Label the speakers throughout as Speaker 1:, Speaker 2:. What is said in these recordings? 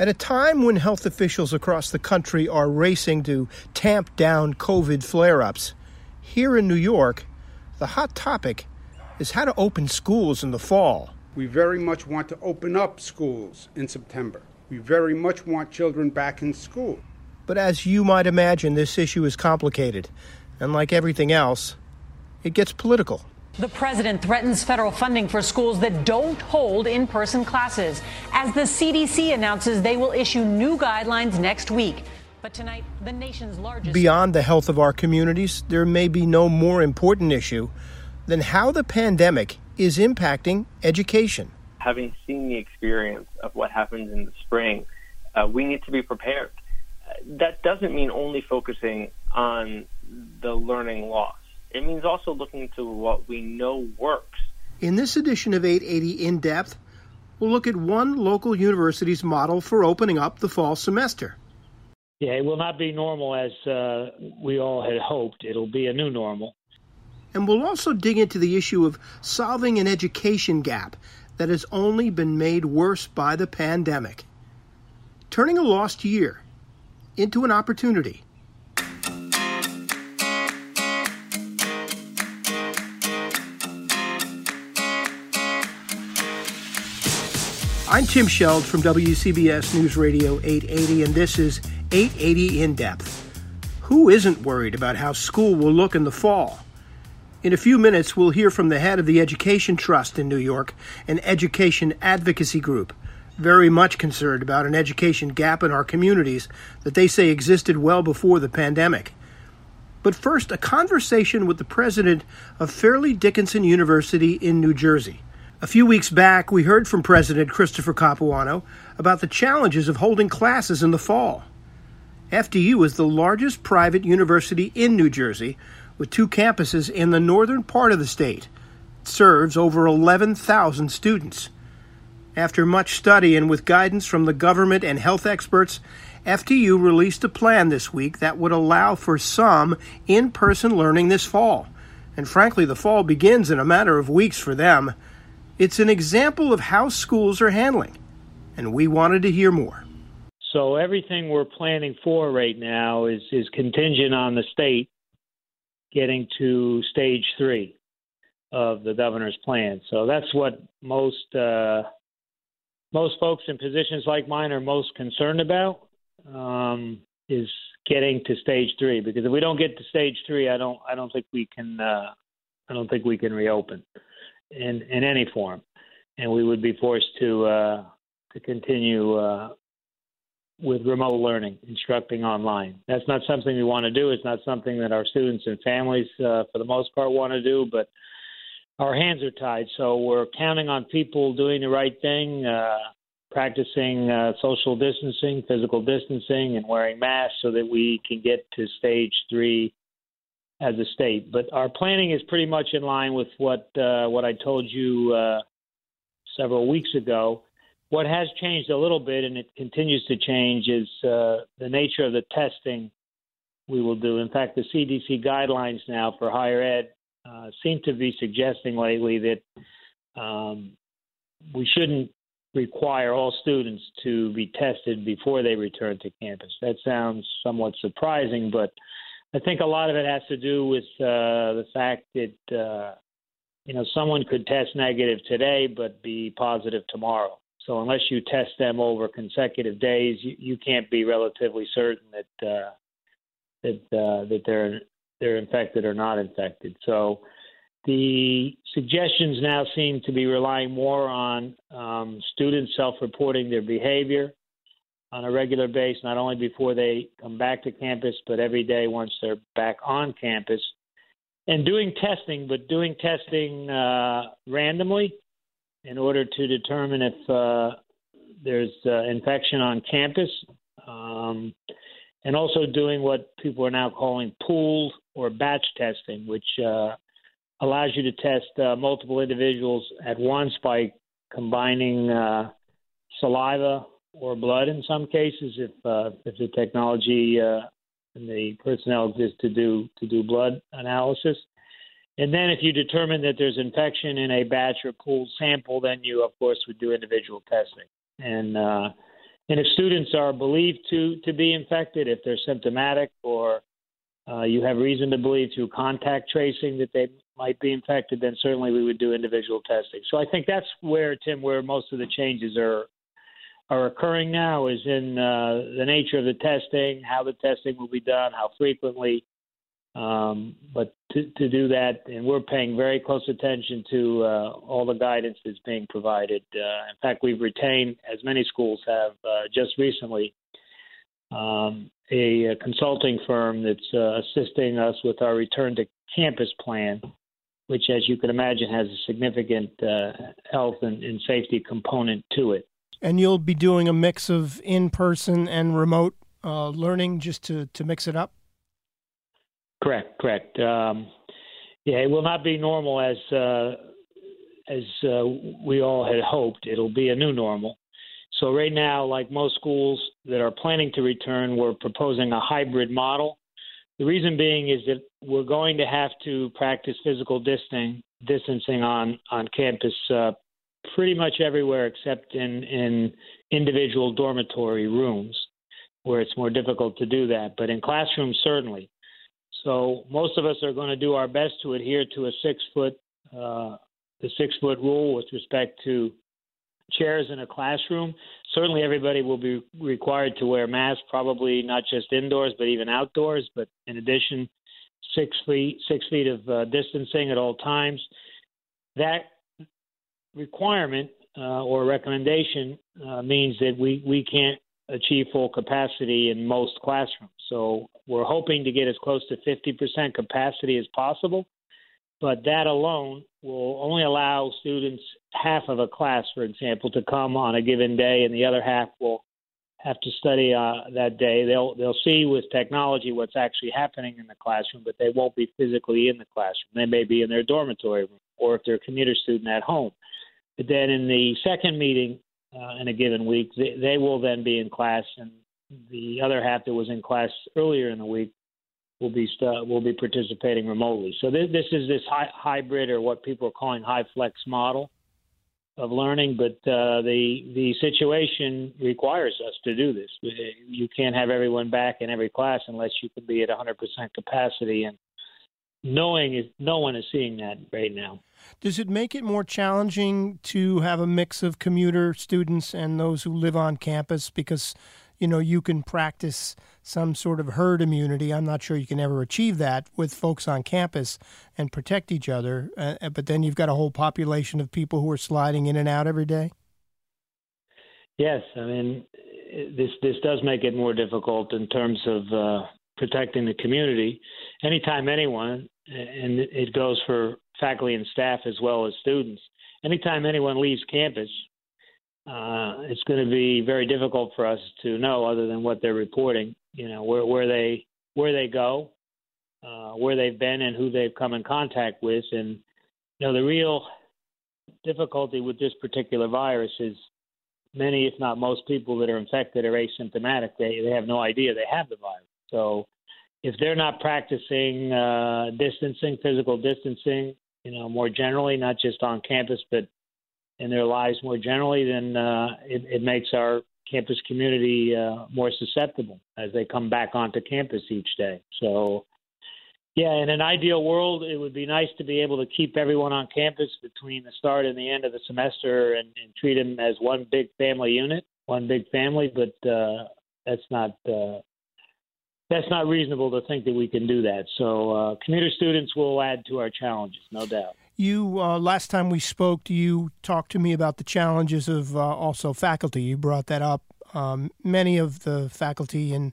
Speaker 1: At a time when health officials across the country are racing to tamp down COVID flare ups, here in New York, the hot topic is how to open schools in the fall.
Speaker 2: We very much want to open up schools in September. We very much want children back in school.
Speaker 1: But as you might imagine, this issue is complicated. And like everything else, it gets political.
Speaker 3: The president threatens federal funding for schools that don't hold in person classes as the CDC announces they will issue new guidelines next week. But tonight, the nation's largest.
Speaker 1: Beyond the health of our communities, there may be no more important issue than how the pandemic is impacting education.
Speaker 4: Having seen the experience of what happens in the spring, uh, we need to be prepared. Uh, that doesn't mean only focusing on the learning loss it means also looking to what we know works.
Speaker 1: In this edition of 880 In Depth, we'll look at one local university's model for opening up the fall semester.
Speaker 5: Yeah, it will not be normal as uh, we all had hoped. It'll be a new normal.
Speaker 1: And we'll also dig into the issue of solving an education gap that has only been made worse by the pandemic. Turning a lost year into an opportunity. I'm Tim Scheld from WCBS News Radio 880, and this is 880 In Depth. Who isn't worried about how school will look in the fall? In a few minutes, we'll hear from the head of the Education Trust in New York, an education advocacy group, very much concerned about an education gap in our communities that they say existed well before the pandemic. But first, a conversation with the president of Fairleigh Dickinson University in New Jersey. A few weeks back, we heard from President Christopher Capuano about the challenges of holding classes in the fall. FDU is the largest private university in New Jersey, with two campuses in the northern part of the state. It serves over 11,000 students. After much study and with guidance from the government and health experts, FDU released a plan this week that would allow for some in person learning this fall. And frankly, the fall begins in a matter of weeks for them. It's an example of how schools are handling, and we wanted to hear more.
Speaker 5: So everything we're planning for right now is is contingent on the state getting to stage three of the governor's plan. So that's what most uh, most folks in positions like mine are most concerned about um, is getting to stage three. Because if we don't get to stage three, I don't I don't think we can uh, I don't think we can reopen in in any form, and we would be forced to uh, to continue uh, with remote learning, instructing online. That's not something we want to do. It's not something that our students and families, uh, for the most part, want to do. But our hands are tied, so we're counting on people doing the right thing. Uh, practicing uh, social distancing, physical distancing, and wearing masks so that we can get to stage three as a state. But our planning is pretty much in line with what uh, what I told you uh, several weeks ago. What has changed a little bit, and it continues to change, is uh, the nature of the testing we will do. In fact, the CDC guidelines now for higher ed uh, seem to be suggesting lately that um, we shouldn't require all students to be tested before they return to campus. That sounds somewhat surprising, but I think a lot of it has to do with uh, the fact that uh, you know someone could test negative today but be positive tomorrow. So unless you test them over consecutive days, you, you can't be relatively certain that uh, that uh, that they're they're infected or not infected. So the suggestions now seem to be relying more on um, students self-reporting their behavior on a regular basis, not only before they come back to campus, but every day once they're back on campus, and doing testing, but doing testing uh, randomly in order to determine if uh, there's uh, infection on campus, um, and also doing what people are now calling pooled or batch testing, which uh, allows you to test uh, multiple individuals at once by combining uh, saliva or blood in some cases if uh, if the technology uh, and the personnel exists to do to do blood analysis. And then if you determine that there's infection in a batch or pooled sample, then you of course would do individual testing. And uh, and if students are believed to to be infected, if they're symptomatic or uh, you have reason to believe through contact tracing that they might be infected, then certainly we would do individual testing. So I think that's where Tim, where most of the changes are are occurring now is in uh, the nature of the testing, how the testing will be done, how frequently. Um, but to, to, do that, and we're paying very close attention to uh, all the guidance that's being provided. Uh, in fact, we've retained, as many schools have uh, just recently, um, a, a, consulting firm that's uh, assisting us with our return to campus plan, which, as you can imagine, has a significant uh, health and, and safety component to it
Speaker 1: and you'll be doing a mix of in-person and remote uh, learning just to, to mix it up?
Speaker 5: Correct correct. Um, yeah it will not be normal as uh, as uh, we all had hoped. It'll be a new normal. So right now like most schools that are planning to return we're proposing a hybrid model. The reason being is that we're going to have to practice physical distancing distancing on on campus uh, pretty much everywhere except in, in individual dormitory rooms where it's more difficult to do that. But in classrooms, certainly. So most of us are going to do our best to adhere to a six foot uh, the six foot rule with respect to chairs in a classroom. Certainly, everybody will be required to wear masks, probably not just indoors, but even outdoors. But in addition, six feet six feet of uh, distancing at all times. That requirement uh, or recommendation uh, means that we, we can't achieve full capacity in most classrooms. So we're hoping to get as close to 50% capacity as possible, but that alone will only allow students half of a class, for example, to come on a given day, and the other half will have to study uh, that day. They'll they'll see with technology what's actually happening in the classroom, but they won't be physically in the classroom. They may be in their dormitory room, or if they're a commuter student at home. Then in the second meeting uh, in a given week, they, they will then be in class, and the other half that was in class earlier in the week will be st- will be participating remotely. So this, this is this hi- hybrid or what people are calling high flex model of learning, but uh, the the situation requires us to do this. You can't have everyone back in every class unless you can be at 100% capacity, and knowing is no one is seeing that right now.
Speaker 1: Does it make it more challenging to have a mix of commuter students and those who live on campus? Because you know you can practice some sort of herd immunity. I'm not sure you can ever achieve that with folks on campus and protect each other uh, uh but then you've got a whole population of people who are sliding in and out every day?
Speaker 5: Yes i mean this this does make it more difficult in terms of uh, protecting the community. Anytime anyone and it goes for faculty and staff as well as students. Anytime anyone leaves campus, uh, it's going to be very difficult for us to know, other than what they're reporting, you know, where, where they where they go, uh, where they've been, and who they've come in contact with. And you know, the real difficulty with this particular virus is many, if not most, people that are infected are asymptomatic. They they have no idea they have the virus. So if they're not practicing uh, distancing, physical distancing, you know, more generally, not just on campus, but in their lives more generally, then uh, it, it makes our campus community uh, more susceptible as they come back onto campus each day. So, Yeah, in an ideal world, it would be nice to be able to keep everyone on campus between the start and the end of the semester and, and treat them as one big family unit, one big family. But uh, that's not uh, that's not reasonable to think that we can do that. So, uh, commuter students will add to our challenges, no doubt.
Speaker 1: You uh, last time we spoke, you talked to me about the challenges of uh, also faculty. You brought that up. Um, many of the faculty in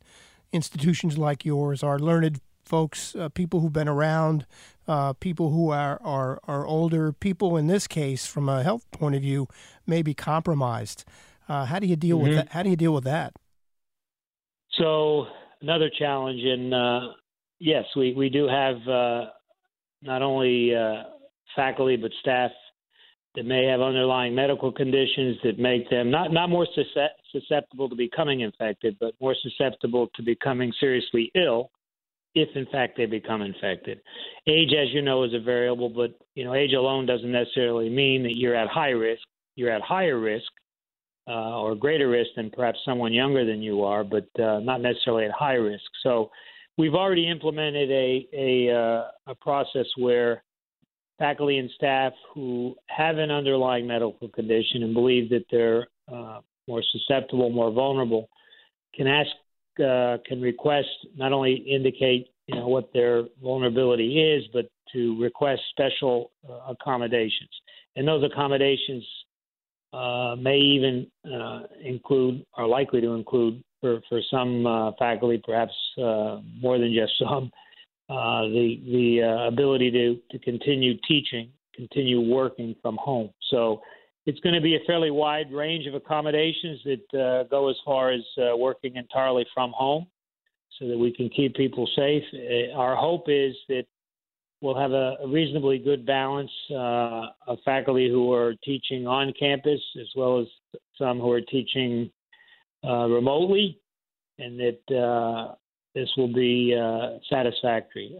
Speaker 1: institutions like yours are learned folks, uh, people who've been around, uh, people who are, are are older, people in this case, from a health point of view, may be compromised. Uh, how do you deal mm-hmm. with that? How do you deal with that?
Speaker 5: So another challenge, and uh, yes, we we do have uh, not only uh, faculty but staff that may have underlying medical conditions that make them not not more susceptible to becoming infected, but more susceptible to becoming seriously ill if in fact they become infected. Age, as you know, is a variable, but you know, age alone doesn't necessarily mean that you're at high risk. You're at higher risk uh, or greater risk than perhaps someone younger than you are, but uh, not necessarily at high risk. So we've already implemented a a, uh, a process where faculty and staff who have an underlying medical condition and believe that they're uh, more susceptible, more vulnerable, can ask uh, can request not only indicate you know what their vulnerability is, but to request special uh, accommodations. And those accommodations uh, may even uh, include, are likely to include, for for some uh, faculty, perhaps uh, more than just some, the the ability to to continue teaching, continue working from home. So it's going to be a fairly wide range of accommodations that uh, go as far as uh, working entirely from home so that we can keep people safe. Uh, our hope is that we'll have a, reasonably good balance uh, of faculty who are teaching on campus as well as some who are teaching uh, remotely, and that uh, this will be satisfactory.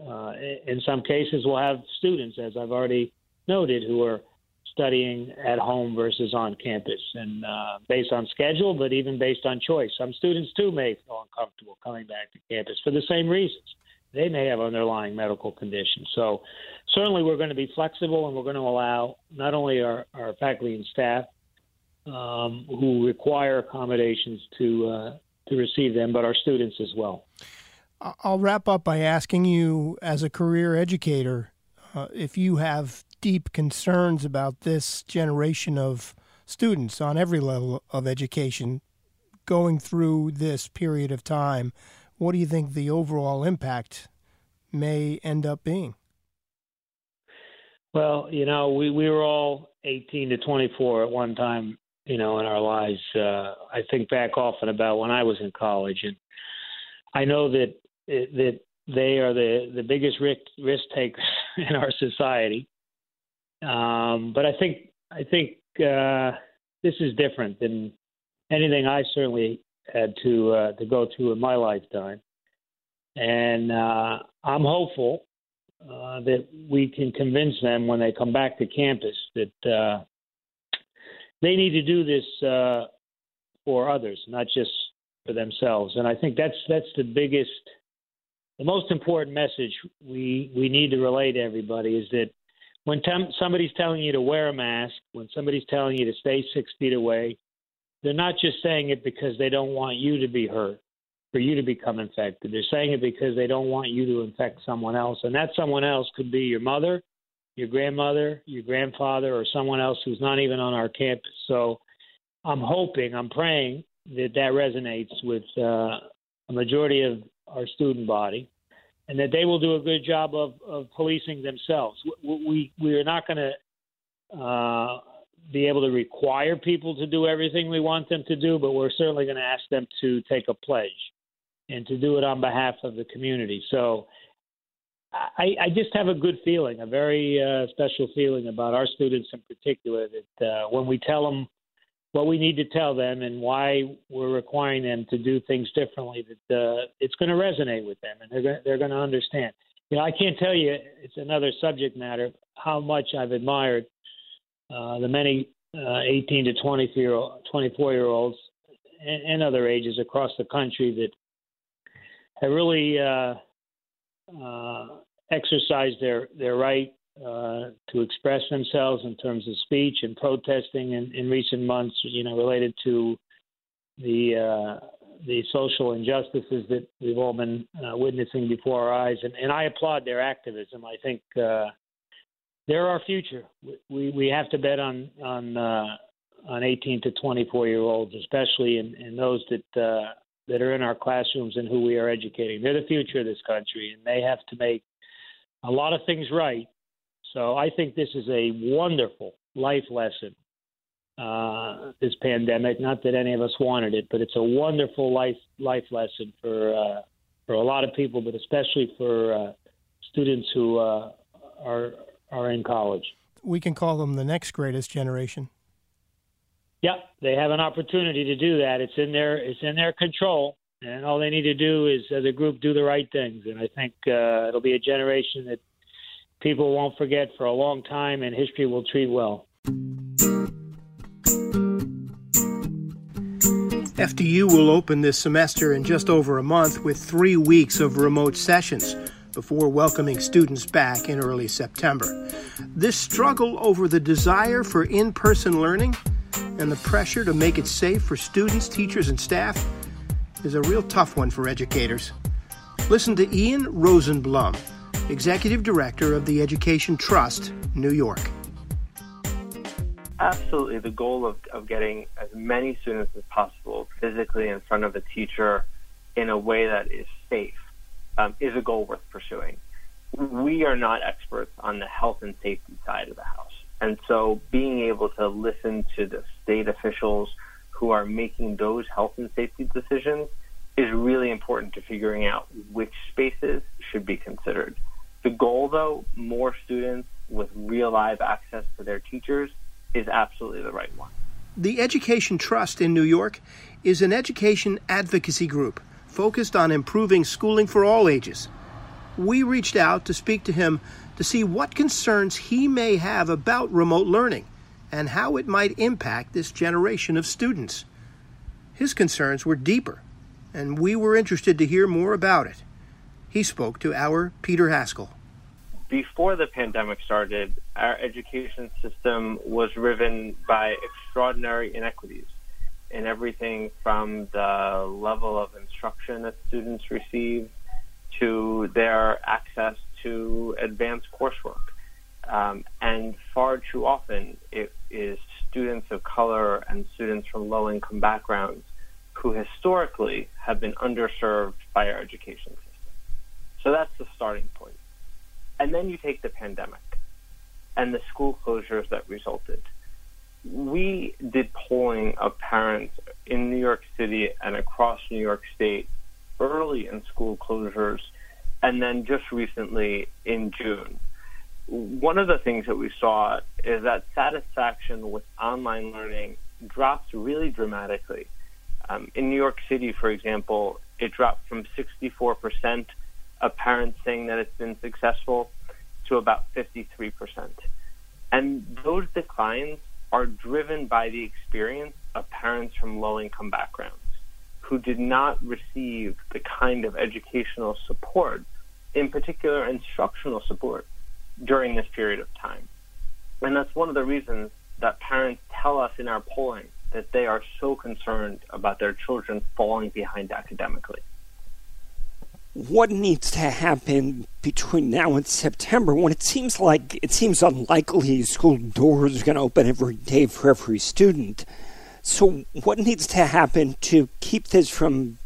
Speaker 5: in some cases, we'll have students, as I've already noted, who are studying at home versus on campus, and uh, based on schedule, but even based on choice. Some students too may feel uncomfortable coming back to campus for the same reasons. They may have underlying medical conditions. So, certainly, we're going to be flexible, and we're going to allow not only our, our faculty and staff um, who require accommodations to uh, to receive them, but our students as well.
Speaker 1: I'll wrap up by asking you, as a career educator, uh, if you have deep concerns about this generation of students on every level of education going through this period of time, what do you think the overall impact may end up being?
Speaker 5: Well, you know, we, we were all 18 to 24 at one time, you know, in our lives. Uh, I think back often about when I was in college, and I know that that they are the the biggest risk risk takers in our society. Um, but I think I think uh, this is different than anything I certainly had to uh, to go through in my lifetime, and uh, I'm hopeful uh, that we can convince them when they come back to campus that uh, they need to do this uh, for others, not just for themselves. And I think that's that's the biggest, the most important message we we need to relay to everybody is that when somebody's telling you to wear a mask, when somebody's telling you to stay six feet away, they're not just saying it because they don't want you to be hurt, for you to become infected. They're saying it because they don't want you to infect someone else. And that someone else could be your mother, your grandmother, your grandfather, or someone else who's not even on our campus. So I'm hoping, I'm praying that that resonates with uh, a majority of our student body and that they will do a good job of, of policing themselves. We, we, we are not going to uh, be able to require people to do everything we want them to do, but we're certainly going to ask them to take a pledge and to do it on behalf of the community. So I, I just have a good feeling, a very uh, special feeling about our students in particular, that uh, when we tell them what we need to tell them and why we're requiring them to do things differently that uh, it's going to resonate with them and they're they're going to understand. You know, I can't tell you it's another subject matter how much I've admired uh, the many uh, 18 to 24 year, 24 year olds and, and, other ages across the country that have really uh, uh, exercise their their right to express themselves in terms of speech and protesting in, in recent months, you know, related to the uh, the social injustices that we've all been uh, witnessing before our eyes, and, and I applaud their activism. I think uh, they're our future. We we have to bet on on uh, on 18 to 24 year olds, especially in, in those that uh, that are in our classrooms and who we are educating. They're the future of this country, and they have to make a lot of things right. So I think this is a wonderful life lesson. Uh, this pandemic, not that any of us wanted it, but it's a wonderful life life lesson for uh, for a lot of people, but especially for uh, students who uh, are are in college.
Speaker 1: We can call them the next greatest generation.
Speaker 5: Yep, they have an opportunity to do that. It's in their it's in their control, and all they need to do is, as a group, do the right things. And I think uh, it'll be a generation that people won't forget for a long time, and history will treat well.
Speaker 1: FDU will open this semester in just over a month with three weeks of remote sessions before welcoming students back in early September. This struggle over the desire for in person learning and the pressure to make it safe for students, teachers, and staff is a real tough one for educators. Listen to Ian Rosenblum, Executive Director of the Education Trust, New York.
Speaker 4: Absolutely. The goal of, of getting as many students as possible physically in front of a teacher in a way that is safe um, is a goal worth pursuing. We are not experts on the health and safety side of the house. And so being able to listen to the state officials who are making those health and safety decisions is really important to figuring out which spaces should be considered. The goal, though, more students with real live access to their teachers is absolutely the right one.
Speaker 1: The Education Trust in New York is an education advocacy group focused on improving schooling for all ages. We reached out to speak to him to see what concerns he may have about remote learning and how it might impact this generation of students. His concerns were deeper, and we were interested to hear more about it. He spoke to our Peter Haskell.
Speaker 4: Before the pandemic started, our education system was riven by extraordinary inequities in everything from the level of instruction that students receive to their access to advanced coursework. Um, and far too often, it is students of color and students from low income backgrounds who historically have been underserved by our education system. So that's the starting point. And then you take the pandemic and the school closures that resulted. We did polling of parents in New York City and across New York State early in school closures and then just recently in June. One of the things that we saw is that satisfaction with online learning drops really dramatically. Um, in New York City, for example, it dropped from 64% of parents saying that it's been successful to about 53%. And those declines are driven by the experience of parents from low income backgrounds who did not receive the kind of educational support, in particular instructional support, during this period of time. And that's one of the reasons that parents tell us in our polling that they are so concerned about their children falling behind academically.
Speaker 6: What needs to happen between now and September when it seems like it seems unlikely school doors are going to open every day for every student? So, what needs to happen to keep this from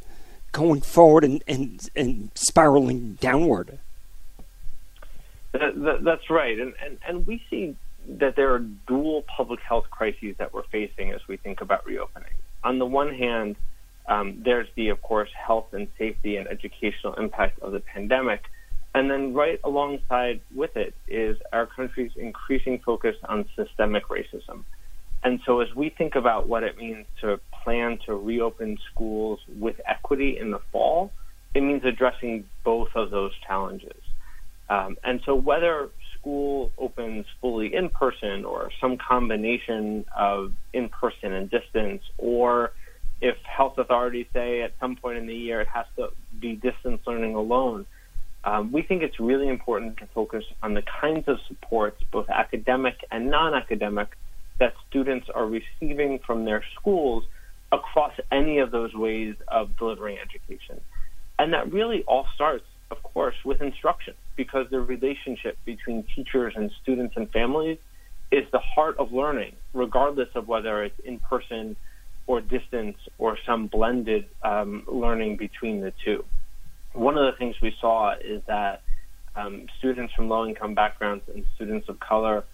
Speaker 6: going forward and, and, and spiraling downward?
Speaker 4: That, that, that's right. And, and, and we see that there are dual public health crises that we're facing as we think about reopening. On the one hand, um, there's the, of course, health and safety and educational impact of the pandemic. And then right alongside with it is our country's increasing focus on systemic racism. And so, as we think about what it means to plan to reopen schools with equity in the fall, it means addressing both of those challenges. Um, and so, whether school opens fully in person or some combination of in person and distance, or if health authorities say at some point in the year it has to be distance learning alone, um, we think it's really important to focus on the kinds of supports, both academic and non academic, that students are receiving from their schools across any of those ways of delivering education. And that really all starts, of course, with instruction, because the relationship between teachers and students and families is the heart of learning, regardless of whether it's in person or distance or some blended um, learning between the two. One of the things we saw is that um, students from low income backgrounds and students of color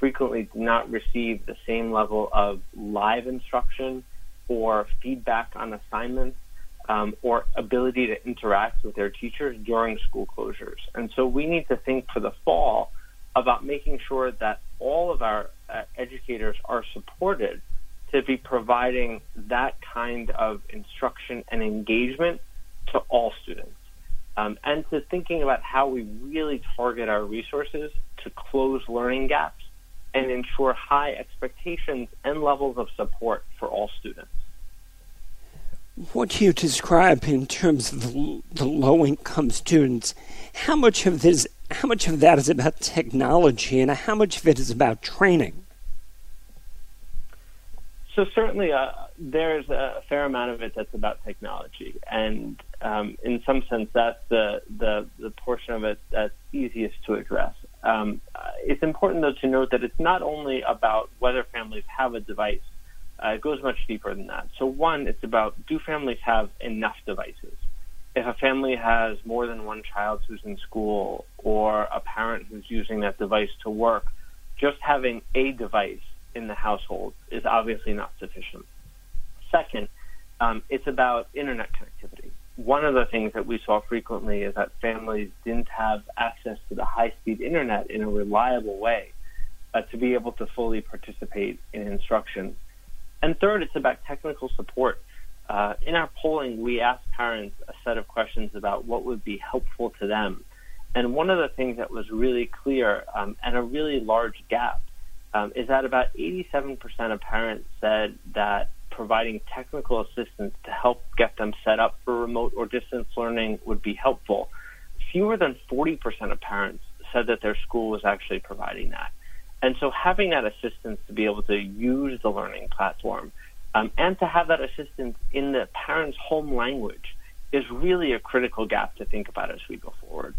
Speaker 4: frequently do not receive the same level of live instruction or feedback on assignments um, or ability to interact with their teachers during school closures. And so we need to think for the fall about making sure that all of our uh, educators are supported be providing that kind of instruction and engagement to all students. Um, and to thinking about how we really target our resources to close learning gaps and ensure high expectations and levels of support for all students.
Speaker 6: What you describe in terms of the, the low income students, how much of this how much of that is about technology and how much of it is about training?
Speaker 4: So certainly, uh, there's a fair amount of it that's about technology, and um, in some sense, that's the, the, the portion of it that's easiest to address. Um, uh, it's important though to note that it's not only about whether families have a device. Uh, it goes much deeper than that. So one, it's about do families have enough devices? if a family has more than one child who's in school or a parent who's using that device to work, just having a device in the household is obviously not sufficient. Second, um, it's about internet connectivity. One of the things that we saw frequently is that families didn't have access to the high speed internet in a reliable way uh, to be able to fully participate in instruction. And third, it's about technical support uh, in our polling, we asked parents a set of questions about what would be helpful to them. And one of the things that was really clear um, and a really large gap um, is that about 87% of parents said that providing technical assistance to help get them set up for remote or distance learning would be helpful. Fewer than 40% of parents said that their school was actually providing that. And so having that assistance to be able to use the learning platform um, and to have that assistance in the parent's home language is really a critical gap to think about as we go forward.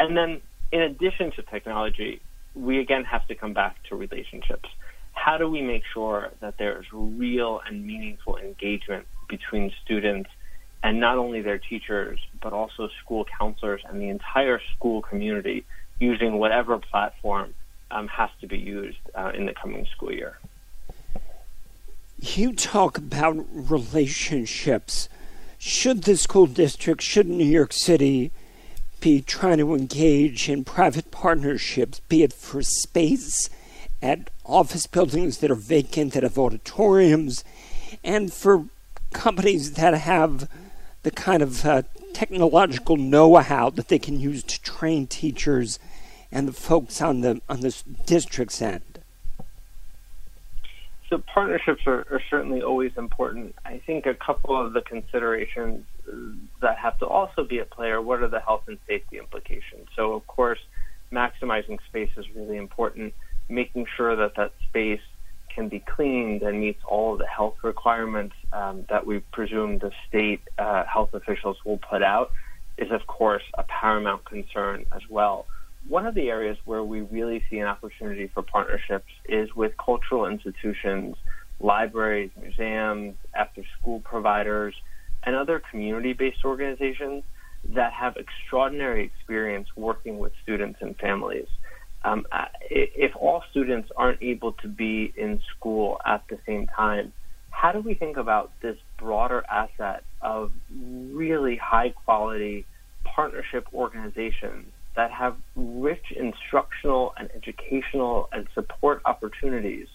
Speaker 4: And then, in addition to technology, we again have to come back to relationships. How do we make sure that there's real and meaningful engagement between students and not only their teachers, but also school counselors and the entire school community using whatever platform um, has to be used uh, in the coming school year?
Speaker 6: you talk about relationships. Should the school district, should New York City be trying to engage in private partnerships, be it for space at office buildings that are vacant, that have auditoriums, and for companies that have the kind of uh, technological know-how that they can use to train teachers and the folks on the on the district's end?
Speaker 4: So partnerships are, are, certainly always important. I think a couple of the considerations that have to also be at play are what are the health and safety implications. So of course, maximizing space is really important. Making sure that that space can be cleaned and meets all the health requirements um, that we presume the state uh, health officials will put out is of course a paramount concern as well one of the areas where we really see an opportunity for partnerships is with cultural institutions, libraries, museums, after school providers, and other community based organizations that have extraordinary experience working with students and families. Um, if all students aren't able to be in school at the same time, how do we think about this broader asset of really high quality partnership organizations that have rich instructional and educational and support opportunities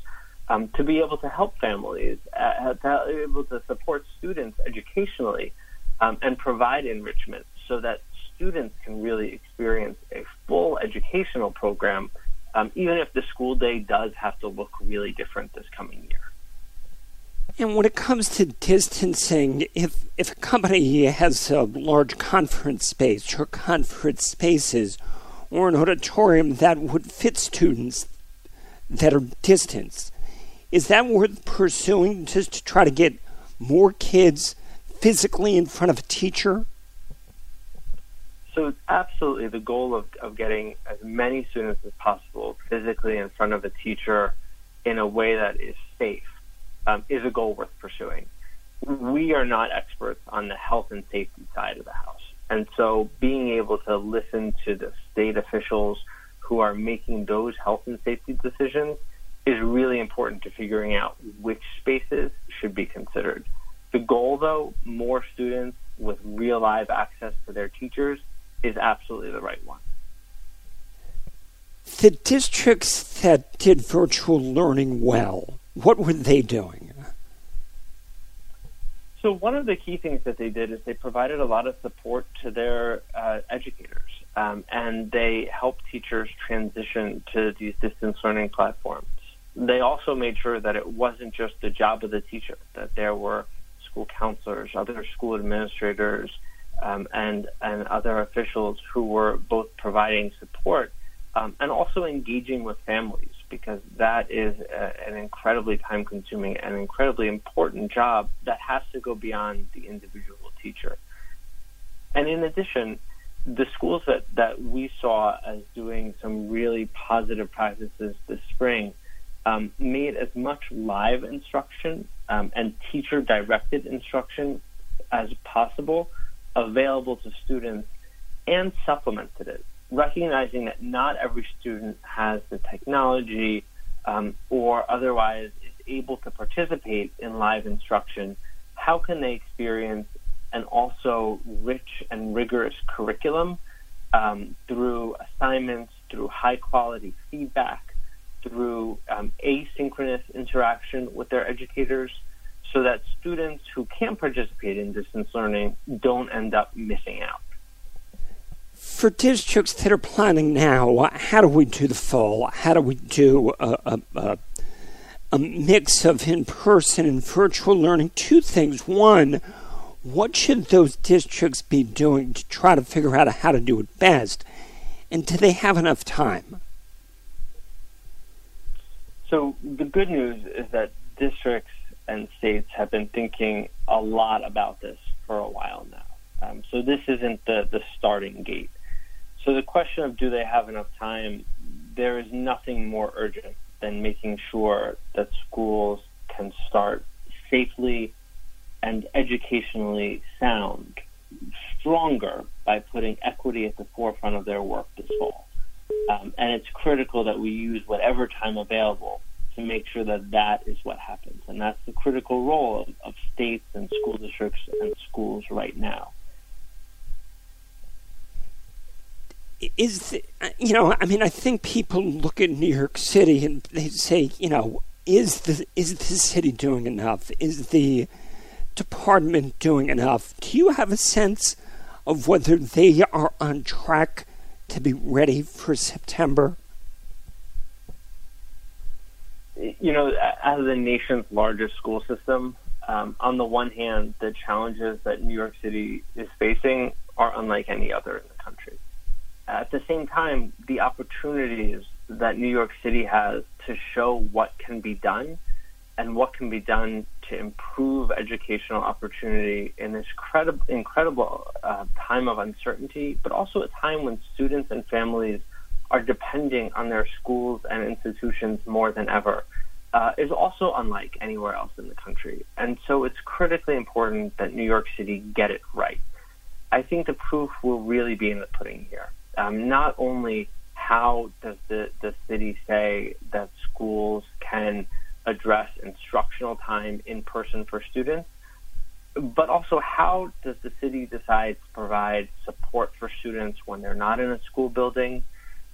Speaker 4: um, to be able to help families, uh, to be able to support students educationally um, and provide enrichment so that students can really experience a full educational program, um, even if the school day does have to look really different this coming year.
Speaker 6: And when it comes to distancing, if if a company has a large conference space or conference spaces or an auditorium that would fit students that are distanced, is that worth pursuing just to try to get more kids physically in front of a teacher?
Speaker 4: So absolutely the goal of, of getting as many students as possible physically in front of a teacher in a way that is safe um, is a goal worth pursuing. We are not experts on the health and safety side of the house. And so being able to listen to the state officials who are making those health and safety decisions is really important to figuring out which spaces should be considered. The goal, though, more students with real live access to their teachers is absolutely the right one.
Speaker 6: The districts that did virtual learning well, what were they doing?
Speaker 4: So one of the key things that they did is they provided a lot of support to their uh, educators, um, and they helped teachers transition to these distance learning platforms. They also made sure that it wasn't just the job of the teacher; that there were school counselors, other school administrators, um, and and other officials who were both providing support um, and also engaging with families because that is a, an incredibly time consuming and incredibly important job that has to go beyond the individual teacher. And in addition, the schools that, that we saw as doing some really positive practices this spring um, made as much live instruction um, and teacher directed instruction as possible available to students and supplemented it recognizing that not every student has the technology um, or otherwise is able to participate in live instruction, how can they experience an also rich and rigorous curriculum um, through assignments, through high quality feedback, through um, asynchronous interaction with their educators, so that students who can participate in distance learning don't end up missing out
Speaker 6: for districts that are planning now, how do we do the fall? How do we do a, a, a, a mix of in person and virtual learning? Two things. One, what should those districts be doing to try to figure out how to do it best? And do they have enough time?
Speaker 4: So, the good news is that districts and states have been thinking a lot about this for a while now. Um, so this isn't the, the starting gate. So the question of do they have enough time, there is nothing more urgent than making sure that schools can start safely and educationally sound stronger by putting equity at the forefront of their work this fall. Um, and it's critical that we use whatever time available to make sure that that is what happens. And that's the critical role of, of states and school districts and schools right now.
Speaker 6: is the, you know I mean I think people look at New York City and they say you know is the is the city doing enough is the department doing enough do you have a sense of whether they are on track to be ready for September?
Speaker 4: You know as the nation's largest school system um, on the one hand the challenges that New York City is facing are unlike any other in the country. At the same time, the opportunities that New York City has to show what can be done and what can be done to improve educational opportunity in this credible, incredible uh, time of uncertainty, but also a time when students and families are depending on their schools and institutions more than ever, uh, is also unlike anywhere else in the country. And so it's critically important that New York City get it right. I think the proof will really be in the pudding here um, not only how does the, the city say that schools can address instructional time in person for students, but also how does the city decide to provide support for students when they're not in a school building?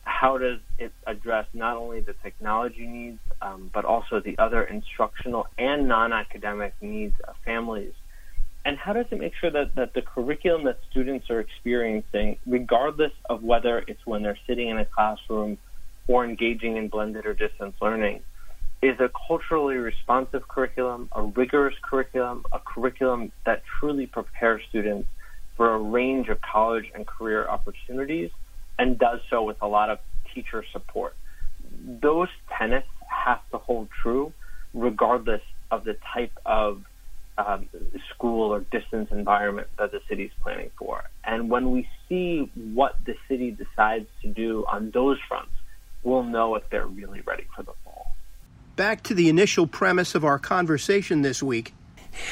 Speaker 4: How does it address not only the technology needs, um, but also the other instructional and non academic needs of families? and how does it make sure that, that the curriculum that students are experiencing, regardless of whether it's when they're sitting in a classroom or engaging in blended or distance learning, is a culturally responsive curriculum, a rigorous curriculum, a curriculum that truly prepares students for a range of college and career opportunities and does so with a lot of teacher support. Those tenets have to hold true regardless of the type of um, school or distance environment that the city is planning for. And when we see what the city decides to do on those fronts, we'll know if they're really ready for the fall.
Speaker 1: Back to the initial premise of our conversation this week.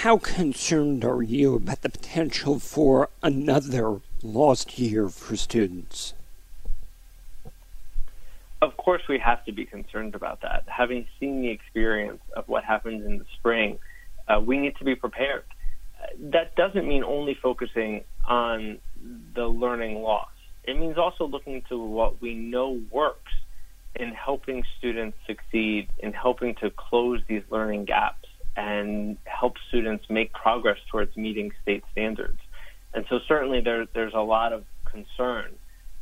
Speaker 6: How concerned are you about the potential for another lost year for students?
Speaker 4: Of course, we have to be concerned about that. Having seen the experience of what happens in the spring, uh, we need to be prepared. Uh, that doesn't mean only focusing on the learning loss. It means also looking to what we know works in helping students succeed, in helping to close these learning gaps and help students make progress towards meeting state standards. And so certainly there, there's a lot of concern.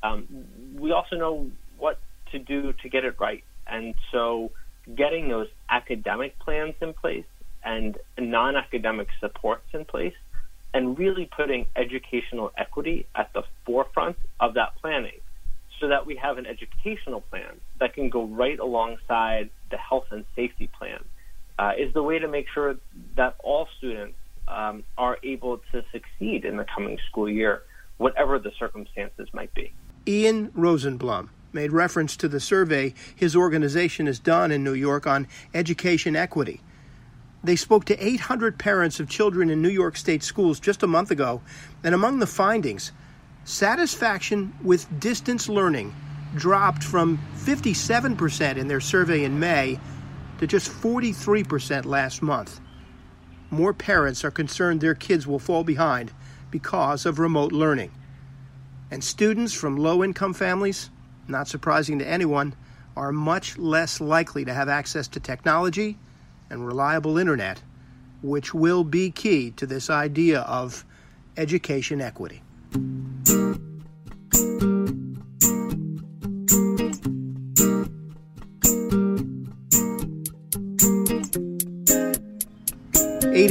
Speaker 4: Um, we also know what to do to get it right. And so getting those academic plans in place and non academic supports in place and really putting educational equity at the forefront of that planning so that we have an educational plan that can go right alongside the health and safety plan uh, is the way to make sure that all students um, are able to succeed in the coming school year, whatever the circumstances might be.
Speaker 1: Ian Rosenblum made reference to the survey his organization has done in New York on education equity. They spoke to 800 parents of children in New York State schools just a month ago, and among the findings, satisfaction with distance learning dropped from 57% in their survey in May to just 43% last month. More parents are concerned their kids will fall behind because of remote learning. And students from low income families, not surprising to anyone, are much less likely to have access to technology and reliable internet, which will be key to this idea of education equity. Eight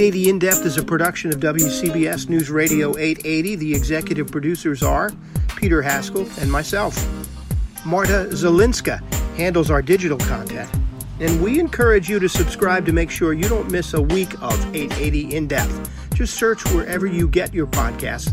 Speaker 1: eighty in depth is a production of WCBS News Radio 880. The executive producers are Peter Haskell and myself. Marta Zelinska handles our digital content and we encourage you to subscribe to make sure you don't miss a week of 880 In Depth. Just search wherever you get your podcasts.